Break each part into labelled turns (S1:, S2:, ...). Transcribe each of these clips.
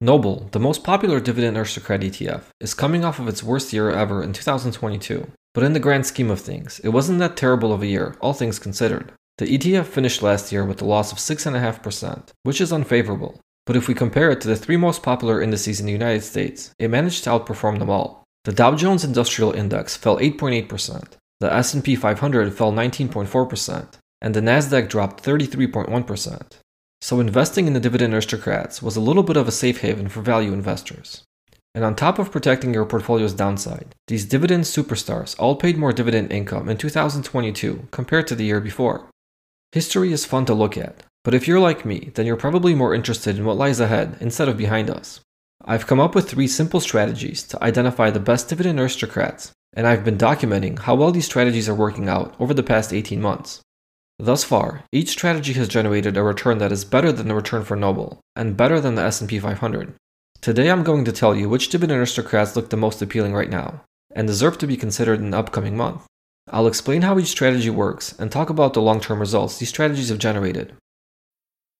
S1: Noble, the most popular dividend aristocrat ETF, is coming off of its worst year ever in 2022. But in the grand scheme of things, it wasn't that terrible of a year, all things considered. The ETF finished last year with a loss of 6.5%, which is unfavorable. But if we compare it to the three most popular indices in the United States, it managed to outperform them all. The Dow Jones Industrial Index fell 8.8%, the S&P 500 fell 19.4%, and the Nasdaq dropped 33.1%. So investing in the dividend aristocrats was a little bit of a safe haven for value investors. And on top of protecting your portfolio's downside, these dividend superstars all paid more dividend income in 2022 compared to the year before. History is fun to look at, but if you're like me, then you're probably more interested in what lies ahead instead of behind us. I've come up with three simple strategies to identify the best dividend aristocrats, and I've been documenting how well these strategies are working out over the past 18 months. Thus far, each strategy has generated a return that is better than the return for Noble and better than the S&P 500. Today I'm going to tell you which dividend aristocrats look the most appealing right now and deserve to be considered in the upcoming month. I'll explain how each strategy works and talk about the long-term results these strategies have generated.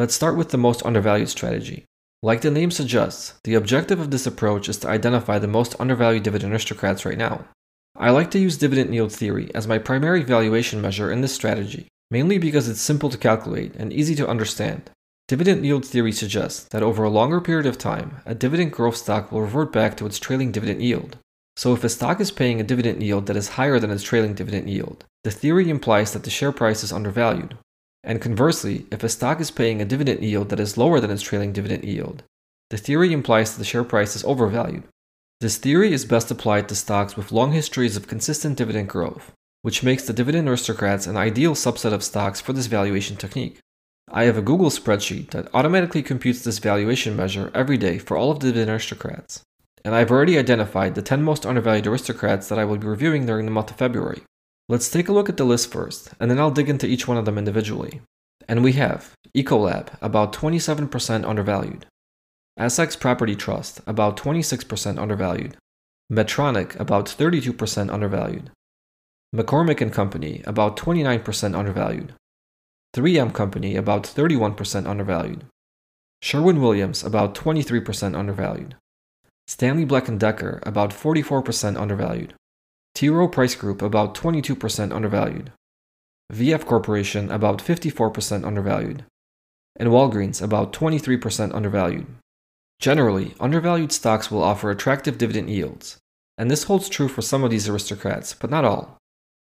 S1: Let's start with the most undervalued strategy. Like the name suggests, the objective of this approach is to identify the most undervalued dividend aristocrats right now. I like to use dividend yield theory as my primary valuation measure in this strategy, mainly because it's simple to calculate and easy to understand. Dividend yield theory suggests that over a longer period of time, a dividend growth stock will revert back to its trailing dividend yield. So if a stock is paying a dividend yield that is higher than its trailing dividend yield, the theory implies that the share price is undervalued, and conversely, if a stock is paying a dividend yield that is lower than its trailing dividend yield, the theory implies that the share price is overvalued. This theory is best applied to stocks with long histories of consistent dividend growth, which makes the dividend aristocrats an ideal subset of stocks for this valuation technique. I have a Google spreadsheet that automatically computes this valuation measure every day for all of the dividend aristocrats, and I've already identified the 10 most undervalued aristocrats that I will be reviewing during the month of February. Let's take a look at the list first, and then I'll dig into each one of them individually. And we have Ecolab, about 27% undervalued. Essex Property Trust, about 26% undervalued. Medtronic, about 32% undervalued. McCormick and Company, about 29% undervalued. 3M Company, about 31% undervalued. Sherwin Williams, about 23% undervalued. Stanley Black & Decker, about 44% undervalued. T. Rowe Price Group about 22% undervalued. VF Corporation about 54% undervalued. And Walgreens about 23% undervalued. Generally, undervalued stocks will offer attractive dividend yields, and this holds true for some of these aristocrats, but not all.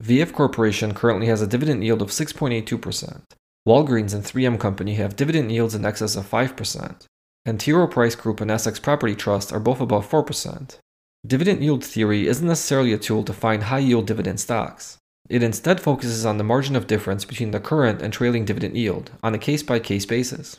S1: VF Corporation currently has a dividend yield of 6.82%. Walgreens and 3M Company have dividend yields in excess of 5%, and T. Rowe Price Group and Essex Property Trust are both above 4%. Dividend yield theory isn't necessarily a tool to find high yield dividend stocks. It instead focuses on the margin of difference between the current and trailing dividend yield on a case by case basis.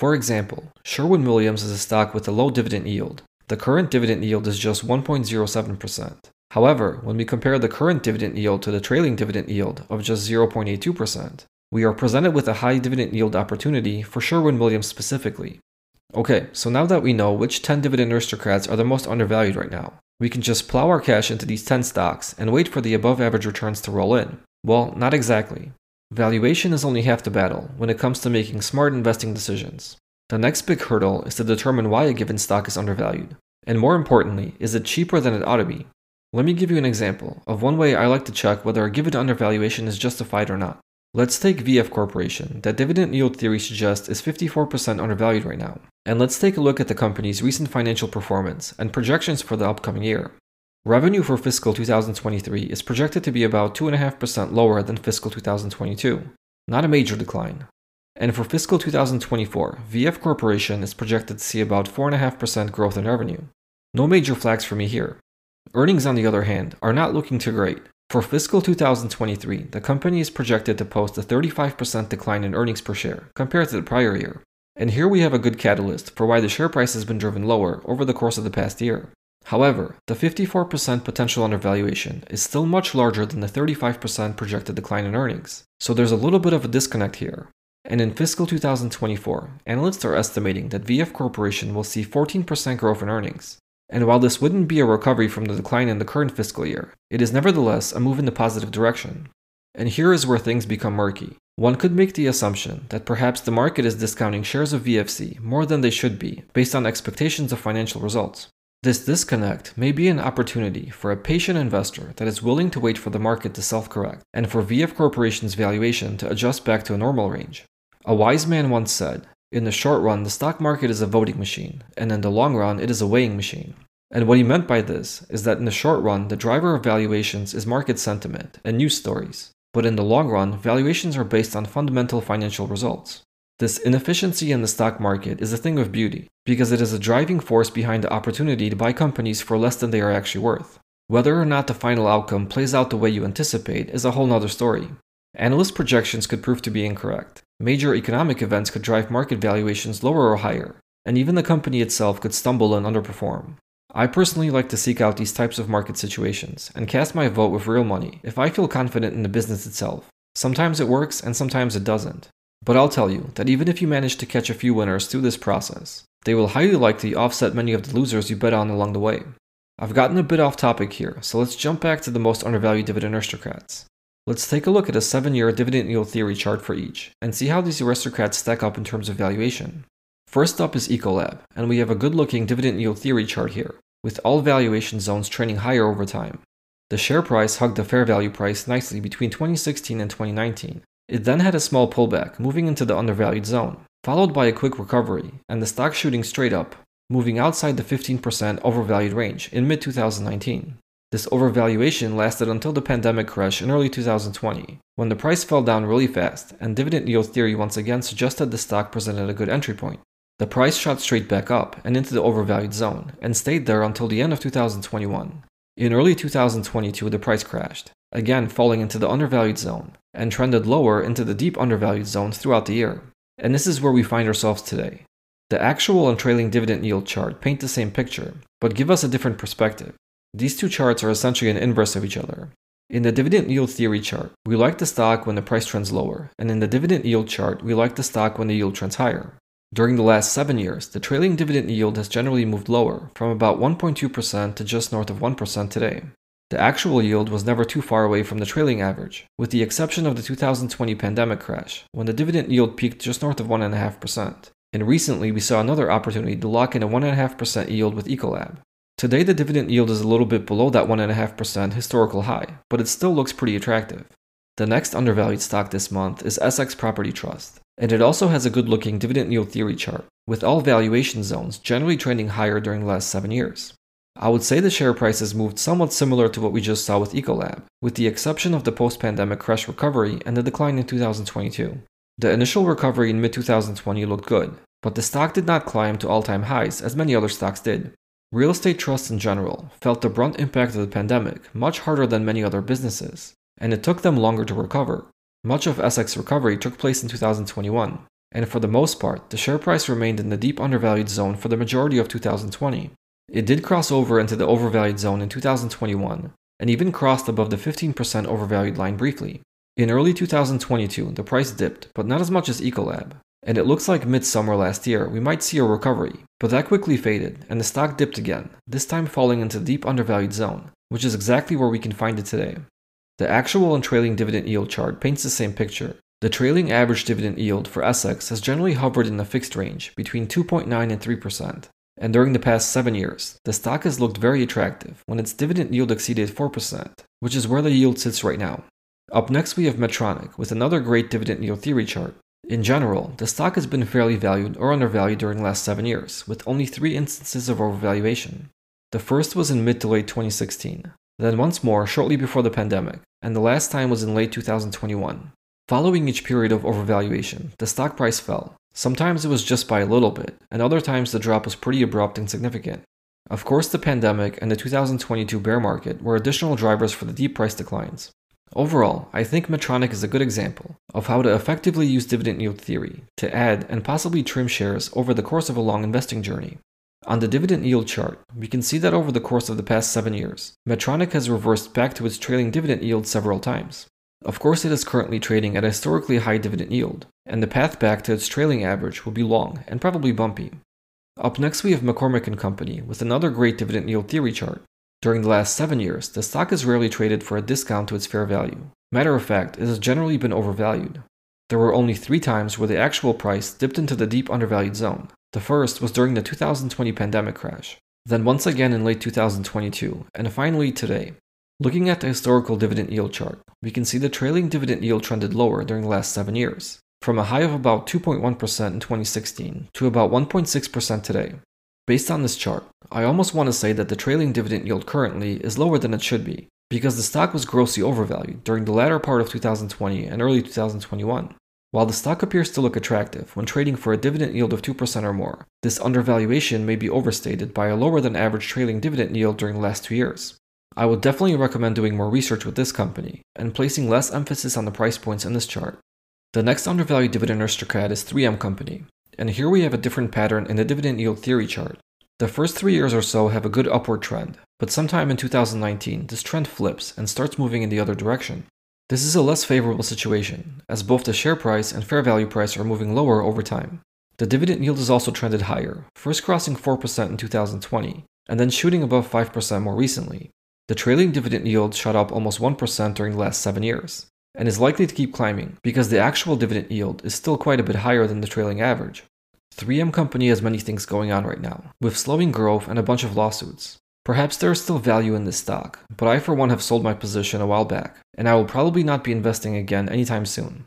S1: For example, Sherwin Williams is a stock with a low dividend yield. The current dividend yield is just 1.07%. However, when we compare the current dividend yield to the trailing dividend yield of just 0.82%, we are presented with a high dividend yield opportunity for Sherwin Williams specifically, Okay, so now that we know which 10 dividend aristocrats are the most undervalued right now, we can just plow our cash into these 10 stocks and wait for the above average returns to roll in. Well, not exactly. Valuation is only half the battle when it comes to making smart investing decisions. The next big hurdle is to determine why a given stock is undervalued. And more importantly, is it cheaper than it ought to be? Let me give you an example of one way I like to check whether a given undervaluation is justified or not. Let's take VF Corporation, that dividend yield theory suggests is 54% undervalued right now. And let's take a look at the company's recent financial performance and projections for the upcoming year. Revenue for fiscal 2023 is projected to be about 2.5% lower than fiscal 2022, not a major decline. And for fiscal 2024, VF Corporation is projected to see about 4.5% growth in revenue. No major flags for me here. Earnings, on the other hand, are not looking too great, for fiscal 2023, the company is projected to post a 35% decline in earnings per share compared to the prior year. And here we have a good catalyst for why the share price has been driven lower over the course of the past year. However, the 54% potential undervaluation is still much larger than the 35% projected decline in earnings, so there's a little bit of a disconnect here. And in fiscal 2024, analysts are estimating that VF Corporation will see 14% growth in earnings. And while this wouldn't be a recovery from the decline in the current fiscal year, it is nevertheless a move in the positive direction. And here is where things become murky. One could make the assumption that perhaps the market is discounting shares of VFC more than they should be based on expectations of financial results. This disconnect may be an opportunity for a patient investor that is willing to wait for the market to self correct and for VF Corporation's valuation to adjust back to a normal range. A wise man once said, In the short run, the stock market is a voting machine, and in the long run, it is a weighing machine. And what he meant by this is that in the short run, the driver of valuations is market sentiment and news stories. But in the long run, valuations are based on fundamental financial results. This inefficiency in the stock market is a thing of beauty because it is a driving force behind the opportunity to buy companies for less than they are actually worth. Whether or not the final outcome plays out the way you anticipate is a whole nother story. Analyst projections could prove to be incorrect. Major economic events could drive market valuations lower or higher, and even the company itself could stumble and underperform. I personally like to seek out these types of market situations and cast my vote with real money if I feel confident in the business itself. Sometimes it works and sometimes it doesn't. But I'll tell you that even if you manage to catch a few winners through this process, they will highly likely offset many of the losers you bet on along the way. I've gotten a bit off topic here, so let's jump back to the most undervalued dividend aristocrats. Let's take a look at a 7 year dividend yield theory chart for each, and see how these aristocrats stack up in terms of valuation. First up is Ecolab, and we have a good looking dividend yield theory chart here, with all valuation zones trending higher over time. The share price hugged the fair value price nicely between 2016 and 2019, it then had a small pullback, moving into the undervalued zone, followed by a quick recovery, and the stock shooting straight up, moving outside the 15% overvalued range in mid 2019. This overvaluation lasted until the pandemic crash in early 2020, when the price fell down really fast, and dividend yield theory once again suggested the stock presented a good entry point. The price shot straight back up and into the overvalued zone, and stayed there until the end of 2021. In early 2022, the price crashed, again falling into the undervalued zone, and trended lower into the deep undervalued zones throughout the year. And this is where we find ourselves today. The actual and trailing dividend yield chart paint the same picture, but give us a different perspective. These two charts are essentially an inverse of each other. In the dividend yield theory chart, we like the stock when the price trends lower, and in the dividend yield chart, we like the stock when the yield trends higher. During the last seven years, the trailing dividend yield has generally moved lower, from about 1.2% to just north of 1% today. The actual yield was never too far away from the trailing average, with the exception of the 2020 pandemic crash, when the dividend yield peaked just north of 1.5%. And recently, we saw another opportunity to lock in a 1.5% yield with Ecolab. Today, the dividend yield is a little bit below that 1.5% historical high, but it still looks pretty attractive. The next undervalued stock this month is Essex Property Trust, and it also has a good looking dividend yield theory chart, with all valuation zones generally trending higher during the last seven years. I would say the share price has moved somewhat similar to what we just saw with Ecolab, with the exception of the post pandemic crash recovery and the decline in 2022. The initial recovery in mid 2020 looked good, but the stock did not climb to all time highs as many other stocks did. Real estate trusts in general felt the brunt impact of the pandemic much harder than many other businesses, and it took them longer to recover. Much of Essex recovery took place in 2021, and for the most part, the share price remained in the deep undervalued zone for the majority of 2020. It did cross over into the overvalued zone in 2021 and even crossed above the 15% overvalued line briefly. In early 2022, the price dipped, but not as much as Ecolab, and it looks like midsummer last year we might see a recovery, but that quickly faded and the stock dipped again, this time falling into deep undervalued zone, which is exactly where we can find it today. The actual and trailing dividend yield chart paints the same picture. The trailing average dividend yield for Essex has generally hovered in a fixed range between 2.9 and 3%, and during the past 7 years, the stock has looked very attractive when its dividend yield exceeded 4%, which is where the yield sits right now. Up next, we have Medtronic with another great dividend yield theory chart. In general, the stock has been fairly valued or undervalued during the last 7 years, with only 3 instances of overvaluation. The first was in mid to late 2016, then once more shortly before the pandemic, and the last time was in late 2021. Following each period of overvaluation, the stock price fell, Sometimes it was just by a little bit, and other times the drop was pretty abrupt and significant. Of course, the pandemic and the 2022 bear market were additional drivers for the deep price declines. Overall, I think Medtronic is a good example of how to effectively use dividend yield theory to add and possibly trim shares over the course of a long investing journey. On the dividend yield chart, we can see that over the course of the past seven years, Medtronic has reversed back to its trailing dividend yield several times. Of course, it is currently trading at a historically high dividend yield, and the path back to its trailing average will be long and probably bumpy. Up next, we have McCormick and Company with another great dividend yield theory chart. During the last seven years, the stock has rarely traded for a discount to its fair value. Matter of fact, it has generally been overvalued. There were only three times where the actual price dipped into the deep undervalued zone. The first was during the 2020 pandemic crash, then once again in late 2022, and finally today. Looking at the historical dividend yield chart, we can see the trailing dividend yield trended lower during the last seven years, from a high of about 2.1% in 2016 to about 1.6% today. Based on this chart, I almost want to say that the trailing dividend yield currently is lower than it should be, because the stock was grossly overvalued during the latter part of 2020 and early 2021. While the stock appears to look attractive when trading for a dividend yield of 2% or more, this undervaluation may be overstated by a lower than average trailing dividend yield during the last two years. I would definitely recommend doing more research with this company and placing less emphasis on the price points in this chart. The next undervalued dividend aristocrat is 3M Company, and here we have a different pattern in the dividend yield theory chart. The first three years or so have a good upward trend, but sometime in 2019, this trend flips and starts moving in the other direction. This is a less favorable situation, as both the share price and fair value price are moving lower over time. The dividend yield has also trended higher, first crossing 4% in 2020, and then shooting above 5% more recently. The trailing dividend yield shot up almost 1% during the last seven years and is likely to keep climbing because the actual dividend yield is still quite a bit higher than the trailing average. 3M Company has many things going on right now, with slowing growth and a bunch of lawsuits. Perhaps there is still value in this stock, but I for one have sold my position a while back, and I will probably not be investing again anytime soon.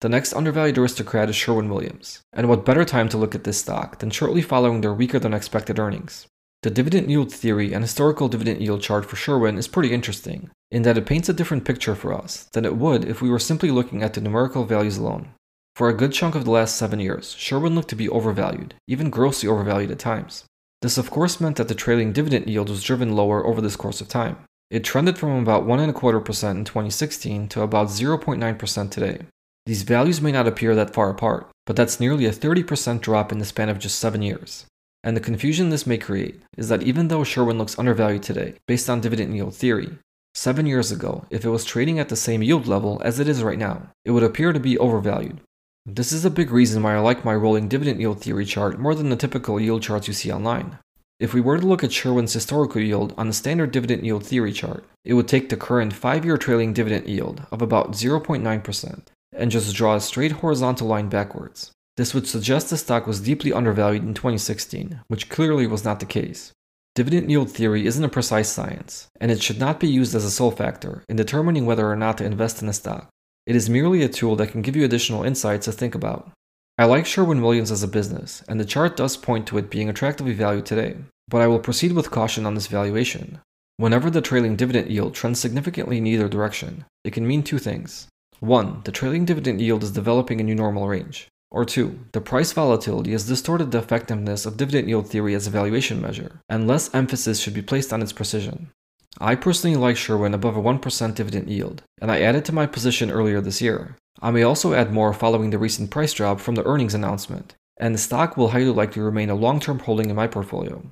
S1: The next undervalued aristocrat is Sherwin Williams, and what better time to look at this stock than shortly following their weaker than expected earnings? The dividend yield theory and historical dividend yield chart for Sherwin is pretty interesting, in that it paints a different picture for us than it would if we were simply looking at the numerical values alone. For a good chunk of the last seven years, Sherwin looked to be overvalued, even grossly overvalued at times. This of course meant that the trailing dividend yield was driven lower over this course of time. It trended from about 1.25% in 2016 to about 0.9% today. These values may not appear that far apart, but that's nearly a 30% drop in the span of just 7 years. And the confusion this may create is that even though Sherwin looks undervalued today, based on dividend yield theory, Seven years ago, if it was trading at the same yield level as it is right now, it would appear to be overvalued. This is a big reason why I like my rolling dividend yield theory chart more than the typical yield charts you see online. If we were to look at Sherwin's historical yield on the standard dividend yield theory chart, it would take the current 5 year trailing dividend yield of about 0.9% and just draw a straight horizontal line backwards. This would suggest the stock was deeply undervalued in 2016, which clearly was not the case. Dividend yield theory isn't a precise science, and it should not be used as a sole factor in determining whether or not to invest in a stock. It is merely a tool that can give you additional insights to think about. I like Sherwin Williams as a business, and the chart does point to it being attractively valued today, but I will proceed with caution on this valuation. Whenever the trailing dividend yield trends significantly in either direction, it can mean two things. One, the trailing dividend yield is developing a new normal range. Or two, the price volatility has distorted the effectiveness of dividend yield theory as a valuation measure, and less emphasis should be placed on its precision. I personally like Sherwin above a 1% dividend yield, and I added to my position earlier this year. I may also add more following the recent price drop from the earnings announcement, and the stock will highly likely remain a long-term holding in my portfolio.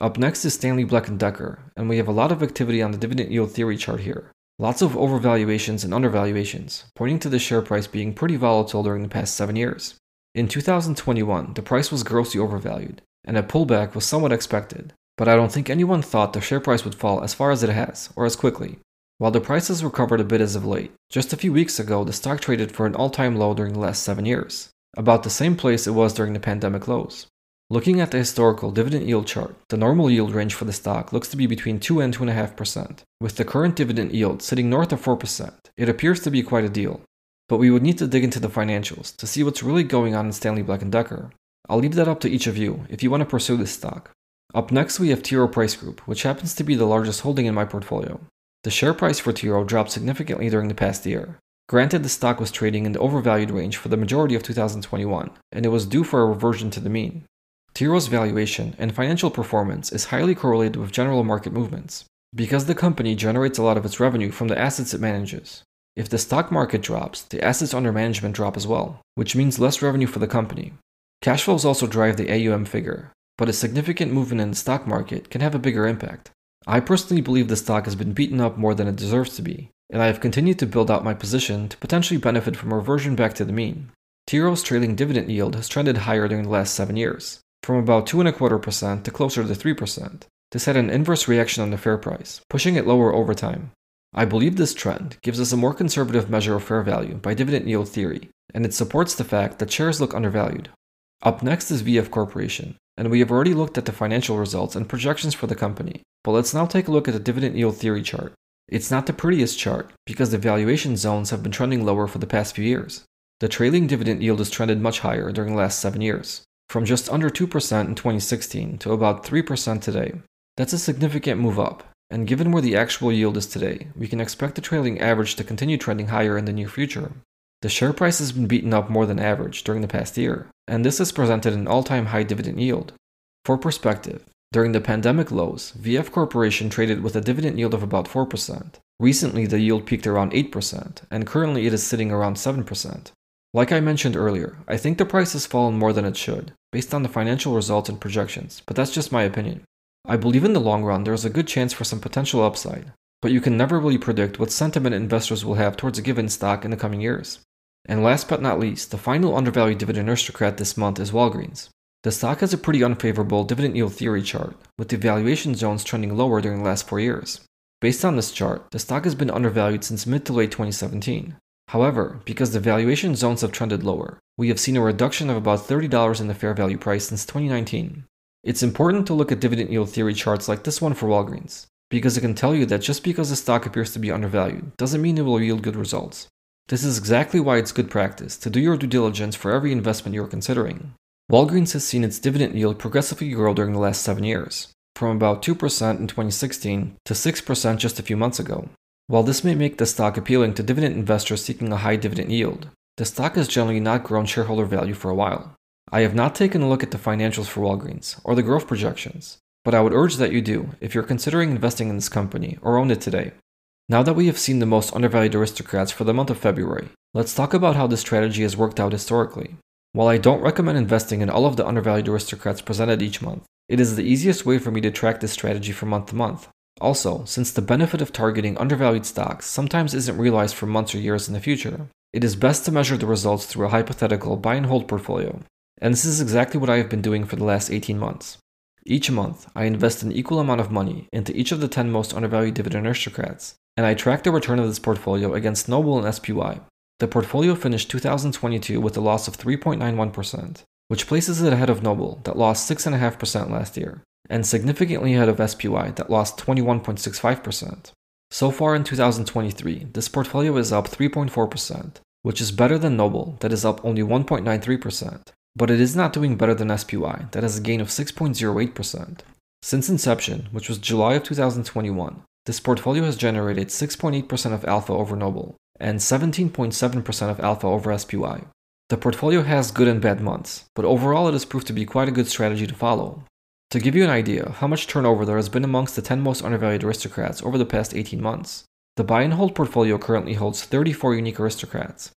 S1: Up next is Stanley Black & Decker, and we have a lot of activity on the dividend yield theory chart here. Lots of overvaluations and undervaluations, pointing to the share price being pretty volatile during the past 7 years. In 2021, the price was grossly overvalued, and a pullback was somewhat expected, but I don't think anyone thought the share price would fall as far as it has, or as quickly. While the price has recovered a bit as of late, just a few weeks ago the stock traded for an all time low during the last 7 years, about the same place it was during the pandemic lows. Looking at the historical dividend yield chart, the normal yield range for the stock looks to be between 2 and 2.5%. With the current dividend yield sitting north of 4%, it appears to be quite a deal. But we would need to dig into the financials to see what's really going on in Stanley Black & Decker. I'll leave that up to each of you if you want to pursue this stock. Up next we have T. Rowe Price Group, which happens to be the largest holding in my portfolio. The share price for T. Rowe dropped significantly during the past year. Granted, the stock was trading in the overvalued range for the majority of 2021, and it was due for a reversion to the mean. T. Rowe's valuation and financial performance is highly correlated with general market movements. because the company generates a lot of its revenue from the assets it manages. If the stock market drops, the assets under management drop as well, which means less revenue for the company. Cash flows also drive the AUM figure, but a significant movement in the stock market can have a bigger impact. I personally believe the stock has been beaten up more than it deserves to be, and I have continued to build out my position to potentially benefit from a reversion back to the mean. T. Rowe's trailing dividend yield has trended higher during the last seven years, from about 2.25% to closer to 3%. This had an inverse reaction on the fair price, pushing it lower over time. I believe this trend gives us a more conservative measure of fair value by dividend yield theory, and it supports the fact that shares look undervalued. Up next is VF Corporation, and we have already looked at the financial results and projections for the company, but let's now take a look at the dividend yield theory chart. It's not the prettiest chart because the valuation zones have been trending lower for the past few years. The trailing dividend yield has trended much higher during the last seven years, from just under 2% in 2016 to about 3% today. That's a significant move up, and given where the actual yield is today, we can expect the trailing average to continue trending higher in the near future. The share price has been beaten up more than average during the past year, and this has presented an all time high dividend yield. For perspective, during the pandemic lows, VF Corporation traded with a dividend yield of about 4%. Recently, the yield peaked around 8%, and currently it is sitting around 7%. Like I mentioned earlier, I think the price has fallen more than it should, based on the financial results and projections, but that's just my opinion. I believe in the long run there is a good chance for some potential upside, but you can never really predict what sentiment investors will have towards a given stock in the coming years. And last but not least, the final undervalued dividend aristocrat this month is Walgreens. The stock has a pretty unfavorable dividend yield theory chart, with the valuation zones trending lower during the last four years. Based on this chart, the stock has been undervalued since mid to late 2017, However, because the valuation zones have trended lower, we have seen a reduction of about $30 in the fair value price since 2019. It's important to look at dividend yield theory charts like this one for Walgreens, because it can tell you that just because a stock appears to be undervalued doesn't mean it will yield good results. This is exactly why it's good practice to do your due diligence for every investment you're considering. Walgreens has seen its dividend yield progressively grow during the last seven years, from about 2% in 2016 to 6% just a few months ago. While this may make the stock appealing to dividend investors seeking a high dividend yield, the stock has generally not grown shareholder value for a while. I have not taken a look at the financials for Walgreens or the growth projections, but I would urge that you do if you're considering investing in this company or own it today. Now that we have seen the most undervalued aristocrats for the month of February, let's talk about how this strategy has worked out historically. While I don't recommend investing in all of the undervalued aristocrats presented each month, it is the easiest way for me to track this strategy from month to month. Also, since the benefit of targeting undervalued stocks sometimes isn't realized for months or years in the future, it is best to measure the results through a hypothetical buy and hold portfolio. And this is exactly what I have been doing for the last 18 months. Each month, I invest an equal amount of money into each of the 10 most undervalued dividend aristocrats, and I track the return of this portfolio against Noble and SPY. The portfolio finished 2022 with a loss of 3.91%, which places it ahead of Noble, that lost 6.5% last year, and significantly ahead of SPY that lost 21.65%. So far in 2023, this portfolio is up 3.4%, which is better than Noble that is up only 1.93%, but it is not doing better than SPY that has a gain of 6.08%. Since inception, which was July of 2021, this portfolio has generated 6.8% of alpha over Noble and 17.7% of alpha over SPY. The portfolio has good and bad months, but overall it has proved to be quite a good strategy to follow, to give you an idea how much turnover there has been amongst the 10 most undervalued aristocrats over the past 18 months, the buy and hold portfolio currently holds 34 unique aristocrats.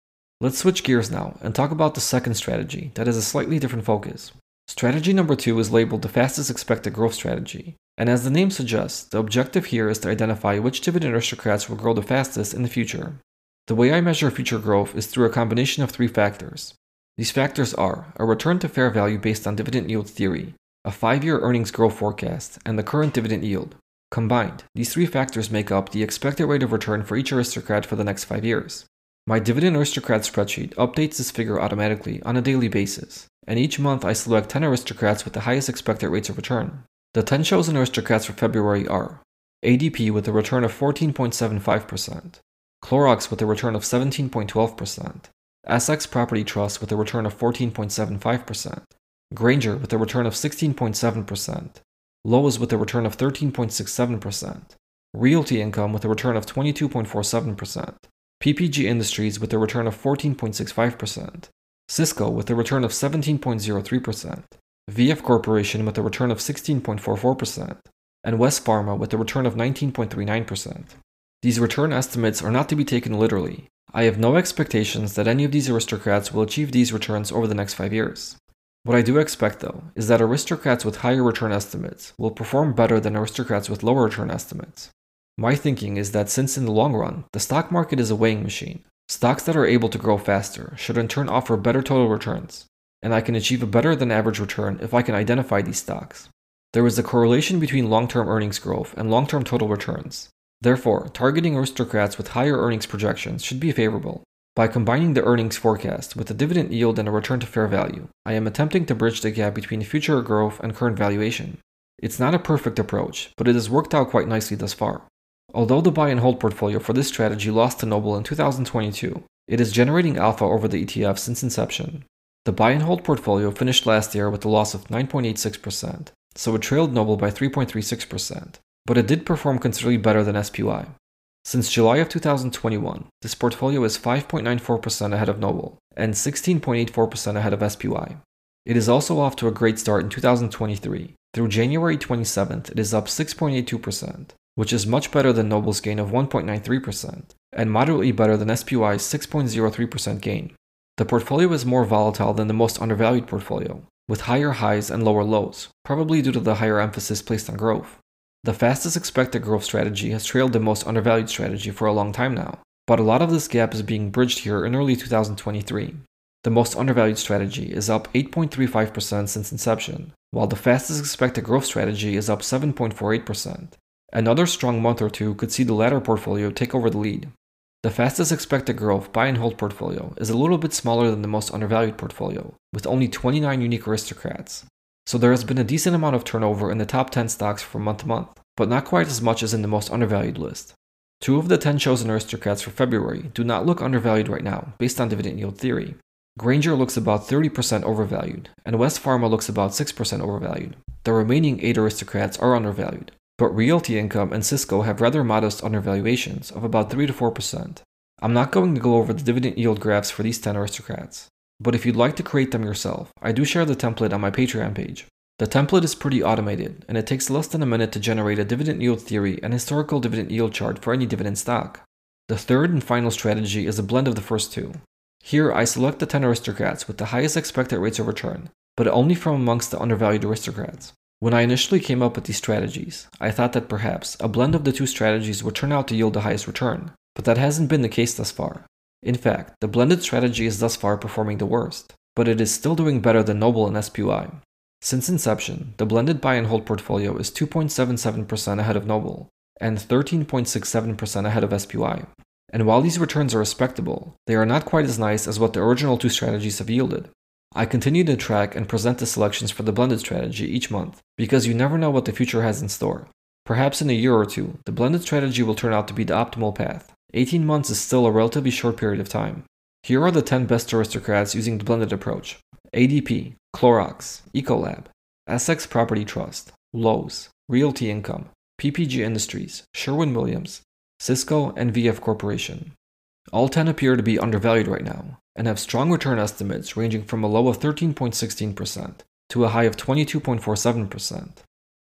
S1: Let's switch gears now and talk about the second strategy that has a slightly different focus. Strategy number two is labeled the fastest expected growth strategy, and as the name suggests, the objective here is to identify which dividend aristocrats will grow the fastest in the future. The way I measure future growth is through a combination of three factors. These factors are a return to fair value based on dividend yield theory, a five year earnings growth forecast, and the current dividend yield. Combined, these three factors make up the expected rate of return for each aristocrat for the next five years. My Dividend Aristocrat spreadsheet updates this figure automatically on a daily basis, and each month I select 10 aristocrats with the highest expected rates of return. The 10 chosen aristocrats for February are ADP with a return of 14.75%, Clorox with a return of 17.12%, Essex Property Trust with a return of 14.75%, Grainger with a return of 16.7%, Lowe's with a return of 13.67%, Realty Income with a return of 22.47%, PPG Industries with a return of 14.65%, Cisco with a return of 17.03%, VF Corporation with a return of 16.44%, and West Pharma with a return of 19.39%. These return estimates are not to be taken literally. I have no expectations that any of these aristocrats will achieve these returns over the next five years. What I do expect, though, is that aristocrats with higher return estimates will perform better than aristocrats with lower return estimates. My thinking is that since in the long run, the stock market is a weighing machine, stocks that are able to grow faster should in turn offer better total returns, and I can achieve a better than average return if I can identify these stocks. There is a correlation between long term earnings growth and long term total returns. Therefore, targeting aristocrats with higher earnings projections should be favorable. By combining the earnings forecast with a dividend yield and a return to fair value, I am attempting to bridge the gap between future growth and current valuation. It's not a perfect approach, but it has worked out quite nicely thus far. Although the buy and hold portfolio for this strategy lost to Noble in 2022, it is generating alpha over the ETF since inception. The buy and hold portfolio finished last year with a loss of 9.86%, so it trailed Noble by 3.36%, but it did perform considerably better than SPY. Since July of 2021, this portfolio is 5.94% ahead of Noble and 16.84% ahead of SPY. It is also off to a great start in 2023. Through January 27th, it is up 6.82%, which is much better than Noble's gain of 1.93% and moderately better than SPY's 6.03% gain. The portfolio is more volatile than the most undervalued portfolio, with higher highs and lower lows, probably due to the higher emphasis placed on growth. The fastest expected growth strategy has trailed the most undervalued strategy for a long time now, but a lot of this gap is being bridged here in early 2023. The most undervalued strategy is up 8.35% since inception, while the fastest expected growth strategy is up 7.48%. Another strong month or two could see the latter portfolio take over the lead. The fastest expected growth buy and hold portfolio is a little bit smaller than the most undervalued portfolio, with only 29 unique aristocrats, so there has been a decent amount of turnover in the top 10 stocks from month to month, but not quite as much as in the most undervalued list. Two of the 10 chosen aristocrats for February do not look undervalued right now, based on dividend yield theory. Grainger looks about 30% overvalued, and West Pharma looks about 6% overvalued. The remaining 8 aristocrats are undervalued, but Realty Income and Cisco have rather modest undervaluations of about 3 to 4%. I'm not going to go over the dividend yield graphs for these 10 aristocrats. But if you'd like to create them yourself, I do share the template on my Patreon page. The template is pretty automated, and it takes less than a minute to generate a dividend yield theory and historical dividend yield chart for any dividend stock. The third and final strategy is a blend of the first two. Here, I select the 10 aristocrats with the highest expected rates of return, but only from amongst the undervalued aristocrats. When I initially came up with these strategies, I thought that perhaps a blend of the two strategies would turn out to yield the highest return, but that hasn't been the case thus far. In fact, the blended strategy is thus far performing the worst, but it is still doing better than Noble and SPY. Since inception, the blended buy and hold portfolio is 2.77% ahead of Noble and 13.67% ahead of SPY. And while these returns are respectable, they are not quite as nice as what the original two strategies have yielded. I continue to track and present the selections for the blended strategy each month because you never know what the future has in store. Perhaps in a year or two, the blended strategy will turn out to be the optimal path. 18 months is still a relatively short period of time. Here are the 10 best aristocrats using the blended approach ADP, Clorox, Ecolab, Essex Property Trust, Lowe's, Realty Income, PPG Industries, Sherwin Williams, Cisco, and VF Corporation. All 10 appear to be undervalued right now and have strong return estimates ranging from a low of 13.16% to a high of 22.47%.